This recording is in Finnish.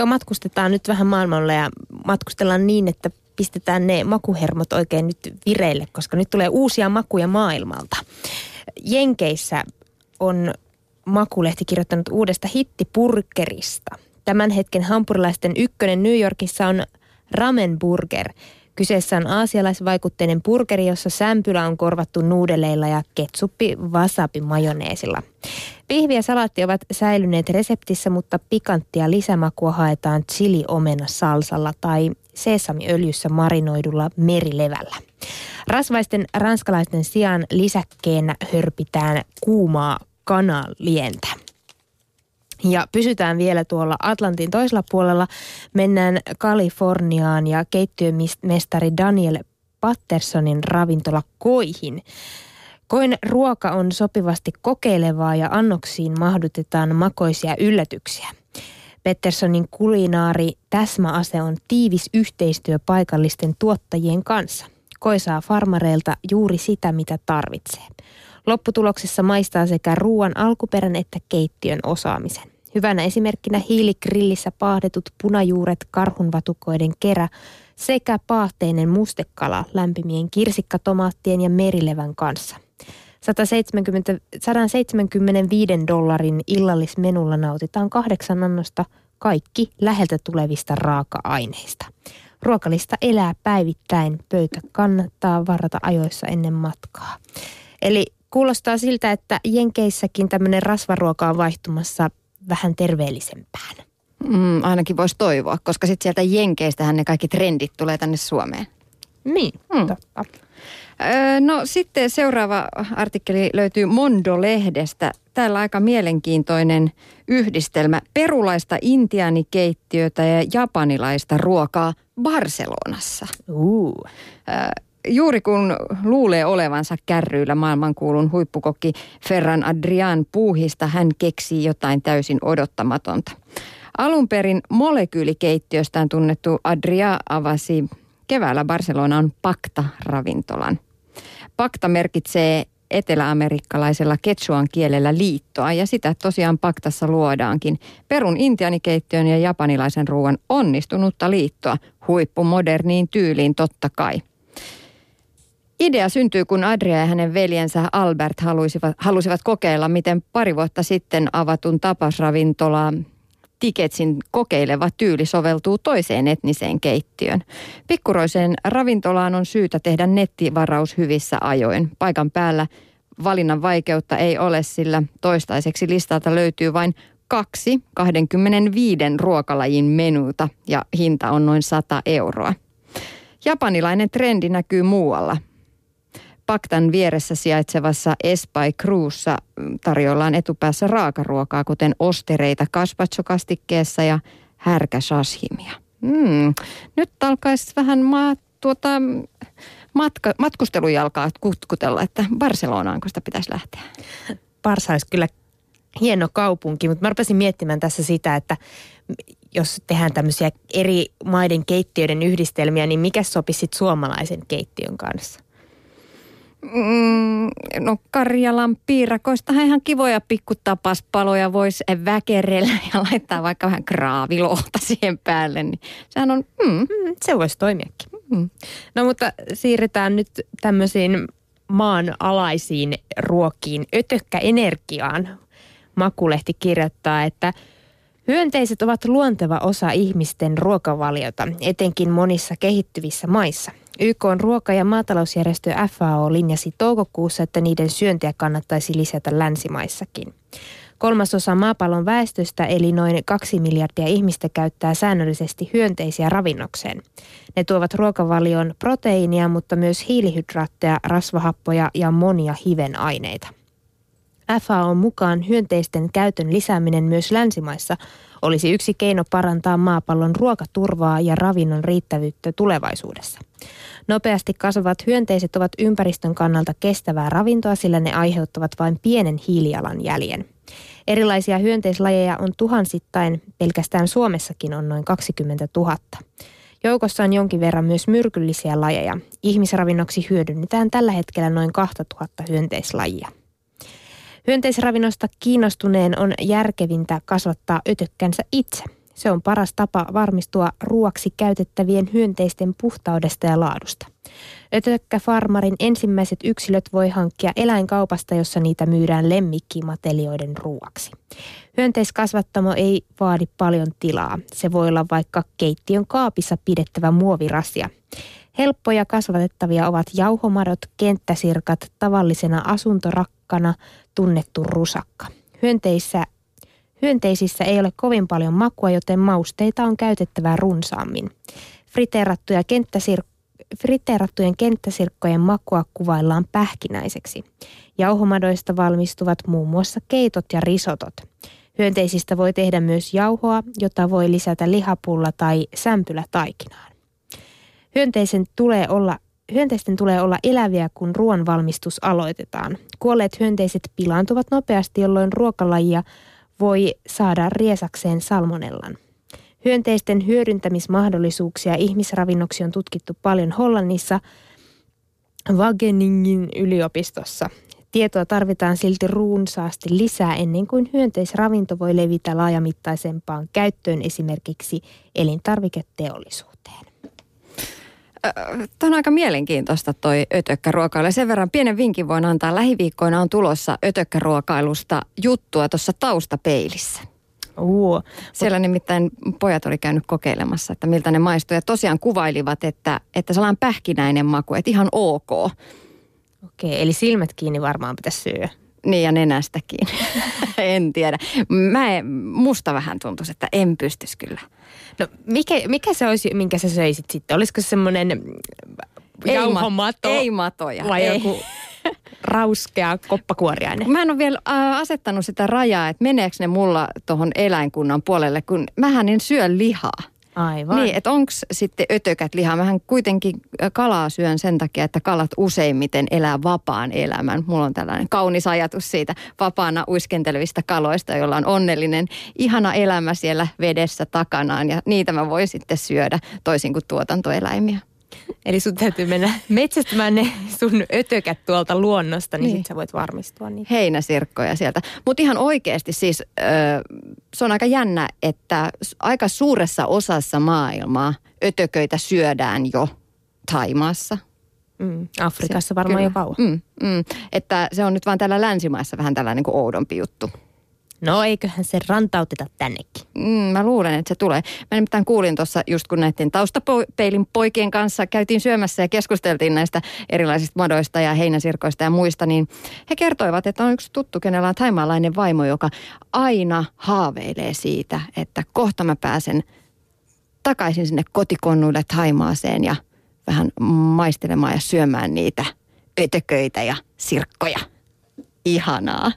Joo, matkustetaan nyt vähän maailmalle ja matkustellaan niin, että pistetään ne makuhermot oikein nyt vireille, koska nyt tulee uusia makuja maailmalta. Jenkeissä on makulehti kirjoittanut uudesta hittipurkerista. Tämän hetken hampurilaisten ykkönen New Yorkissa on ramen burger – Kyseessä on aasialaisvaikutteinen burgeri, jossa sämpylä on korvattu nuudeleilla ja ketsuppi wasabi majoneesilla. Pihvi ja salaatti ovat säilyneet reseptissä, mutta pikanttia lisämakua haetaan chili-omena salsalla tai sesamiöljyssä marinoidulla merilevällä. Rasvaisten ranskalaisten sijaan lisäkkeenä hörpitään kuumaa kanalientä. Ja pysytään vielä tuolla Atlantin toisella puolella. Mennään Kaliforniaan ja keittiömestari Daniel Pattersonin ravintola Koihin. Koin ruoka on sopivasti kokeilevaa ja annoksiin mahdutetaan makoisia yllätyksiä. Petterssonin kulinaari täsmäase on tiivis yhteistyö paikallisten tuottajien kanssa. Koi saa farmareilta juuri sitä, mitä tarvitsee. Lopputuloksessa maistaa sekä ruoan alkuperän että keittiön osaamisen. Hyvänä esimerkkinä hiiligrillissä paahdetut punajuuret karhunvatukoiden kerä sekä paahteinen mustekala lämpimien kirsikkatomaattien ja merilevän kanssa. 170, 175 dollarin illallismenulla nautitaan kahdeksan annosta kaikki läheltä tulevista raaka-aineista. Ruokalista elää päivittäin, pöytä kannattaa varata ajoissa ennen matkaa. Eli kuulostaa siltä, että Jenkeissäkin tämmöinen rasvaruoka on vaihtumassa vähän terveellisempään. Mm, ainakin voisi toivoa, koska sitten sieltä Jenkeistähän ne kaikki trendit tulee tänne Suomeen. Niin, mm. totta. Öö, no sitten seuraava artikkeli löytyy Mondo-lehdestä. Täällä aika mielenkiintoinen yhdistelmä perulaista intiaanikeittiötä ja japanilaista ruokaa Barcelonassa. Uh. Öö, juuri kun luulee olevansa kärryillä maailmankuulun huippukokki Ferran Adrian puuhista, hän keksii jotain täysin odottamatonta. Alun perin molekyylikeittiöstään tunnettu Adria avasi keväällä Barcelonan Pakta-ravintolan. Pakta merkitsee eteläamerikkalaisella ketsuan kielellä liittoa ja sitä tosiaan Paktassa luodaankin. Perun intianikeittiön ja japanilaisen ruoan onnistunutta liittoa huippumoderniin tyyliin totta kai. Idea syntyy, kun Adria ja hänen veljensä Albert halusivat, halusivat kokeilla, miten pari vuotta sitten avatun tapasravintola Tiketsin kokeileva tyyli soveltuu toiseen etniseen keittiöön. Pikkuroiseen ravintolaan on syytä tehdä nettivaraus hyvissä ajoin. Paikan päällä valinnan vaikeutta ei ole, sillä toistaiseksi listalta löytyy vain kaksi 25 ruokalajin menuta ja hinta on noin 100 euroa. Japanilainen trendi näkyy muualla. Paktan vieressä sijaitsevassa Espai Cruussa tarjoillaan etupäässä raakaruokaa, kuten ostereita kasvatsokastikkeessa ja härkäsashimia. Mm. Nyt alkaisi vähän maa, tuota, matka, matkustelujalkaa kutkutella, että Barcelonaanko sitä pitäisi lähteä? Barsa olisi kyllä hieno kaupunki, mutta mä rupesin miettimään tässä sitä, että jos tehdään tämmöisiä eri maiden keittiöiden yhdistelmiä, niin mikä sopisi suomalaisen keittiön kanssa? Mm, no Karjalan piirakoista ihan kivoja pikkutapaspaloja voisi väkerellä ja laittaa vaikka vähän kraavilohta siihen päälle. Niin sehän on, mm. Mm, se voisi toimiakin. Mm. No mutta siirretään nyt tämmöisiin maanalaisiin ruokiin, ötökkäenergiaan. Makulehti kirjoittaa, että Hyönteiset ovat luonteva osa ihmisten ruokavaliota, etenkin monissa kehittyvissä maissa. YK on ruoka- ja maatalousjärjestö FAO linjasi toukokuussa, että niiden syöntiä kannattaisi lisätä länsimaissakin. Kolmasosa maapallon väestöstä eli noin kaksi miljardia ihmistä käyttää säännöllisesti hyönteisiä ravinnokseen. Ne tuovat ruokavalioon proteiinia, mutta myös hiilihydraatteja, rasvahappoja ja monia hivenaineita. FAO mukaan hyönteisten käytön lisääminen myös länsimaissa olisi yksi keino parantaa maapallon ruokaturvaa ja ravinnon riittävyyttä tulevaisuudessa. Nopeasti kasvavat hyönteiset ovat ympäristön kannalta kestävää ravintoa, sillä ne aiheuttavat vain pienen hiilijalanjäljen. Erilaisia hyönteislajeja on tuhansittain, pelkästään Suomessakin on noin 20 000. Joukossa on jonkin verran myös myrkyllisiä lajeja. Ihmisravinnoksi hyödynnetään tällä hetkellä noin 2000 hyönteislajia. Hyönteisravinnosta kiinnostuneen on järkevintä kasvattaa ötökkänsä itse. Se on paras tapa varmistua ruoaksi käytettävien hyönteisten puhtaudesta ja laadusta. Ötökkäfarmarin ensimmäiset yksilöt voi hankkia eläinkaupasta, jossa niitä myydään lemmikkimatelioiden ruuaksi. Hyönteiskasvattamo ei vaadi paljon tilaa. Se voi olla vaikka keittiön kaapissa pidettävä muovirasia. Helppoja kasvatettavia ovat jauhomadot, kenttäsirkat, tavallisena asuntorakkana tunnettu rusakka. Hyönteissä, hyönteisissä ei ole kovin paljon makua, joten mausteita on käytettävä runsaammin. Friteerattuja kenttäsir- friteerattujen kenttäsirkkojen makua kuvaillaan pähkinäiseksi. Jauhomadoista valmistuvat muun muassa keitot ja risotot. Hyönteisistä voi tehdä myös jauhoa, jota voi lisätä lihapulla tai sämpylä taikinaan. Hyönteisen tulee olla Hyönteisten tulee olla eläviä, kun ruoan valmistus aloitetaan. Kuolleet hyönteiset pilaantuvat nopeasti, jolloin ruokalajia voi saada riesakseen salmonellan. Hyönteisten hyödyntämismahdollisuuksia ihmisravinnoksi on tutkittu paljon Hollannissa Wageningin yliopistossa. Tietoa tarvitaan silti runsaasti lisää ennen kuin hyönteisravinto voi levitä laajamittaisempaan käyttöön esimerkiksi elintarviketeollisuuteen. Tämä on aika mielenkiintoista toi ötökkäruokailu. Sen verran pienen vinkin voin antaa. Lähiviikkoina on tulossa ötökkäruokailusta juttua tuossa taustapeilissä. Uh, Siellä nimittäin pojat oli käynyt kokeilemassa, että miltä ne maistuu. Ja tosiaan kuvailivat, että, että sellainen pähkinäinen maku, että ihan ok. Okei, eli silmät kiinni varmaan pitäisi syödä. Niin ja nenästäkin. en tiedä. Mä en, musta vähän tuntuisi, että en pystyisi kyllä. No mikä, mikä se olisi, minkä sä söisit sitten? Olisiko se semmoinen jauhomato Ei matoja. vai ei. joku rauskea koppakuoriainen? Mä en ole vielä äh, asettanut sitä rajaa, että meneekö ne mulla tuohon eläinkunnan puolelle, kun mähän en syö lihaa. Aivan. Niin, että onko sitten ötökät lihaa? Mähän kuitenkin kalaa syön sen takia, että kalat useimmiten elää vapaan elämän. Mulla on tällainen kaunis ajatus siitä vapaana uiskentelevistä kaloista, joilla on onnellinen, ihana elämä siellä vedessä takanaan. Ja niitä mä voin sitten syödä toisin kuin tuotantoeläimiä. Eli sun täytyy mennä metsästämään ne sun ötökät tuolta luonnosta, niin, Niin. niin. sit sä voit varmistua niitä. heinäsirkkoja sieltä. Mutta ihan oikeasti siis ö, se on aika jännä, että aika suuressa osassa maailmaa ötököitä syödään jo Taimaassa. Mm. Afrikassa varmaan Kyllä. jo kauan. Mm, mm. Että se on nyt vaan täällä länsimaissa vähän tällainen niin kuin oudompi juttu. No eiköhän se rantauteta tännekin. Mm, mä luulen, että se tulee. Mä nimittäin kuulin tuossa just kun näiden taustapeilin poikien kanssa käytiin syömässä ja keskusteltiin näistä erilaisista madoista ja heinäsirkoista ja muista, niin he kertoivat, että on yksi tuttu, kenellä on taimaalainen vaimo, joka aina haaveilee siitä, että kohta mä pääsen takaisin sinne kotikonnuille Taimaaseen ja vähän maistelemaan ja syömään niitä ötököitä ja sirkkoja. Ihanaa.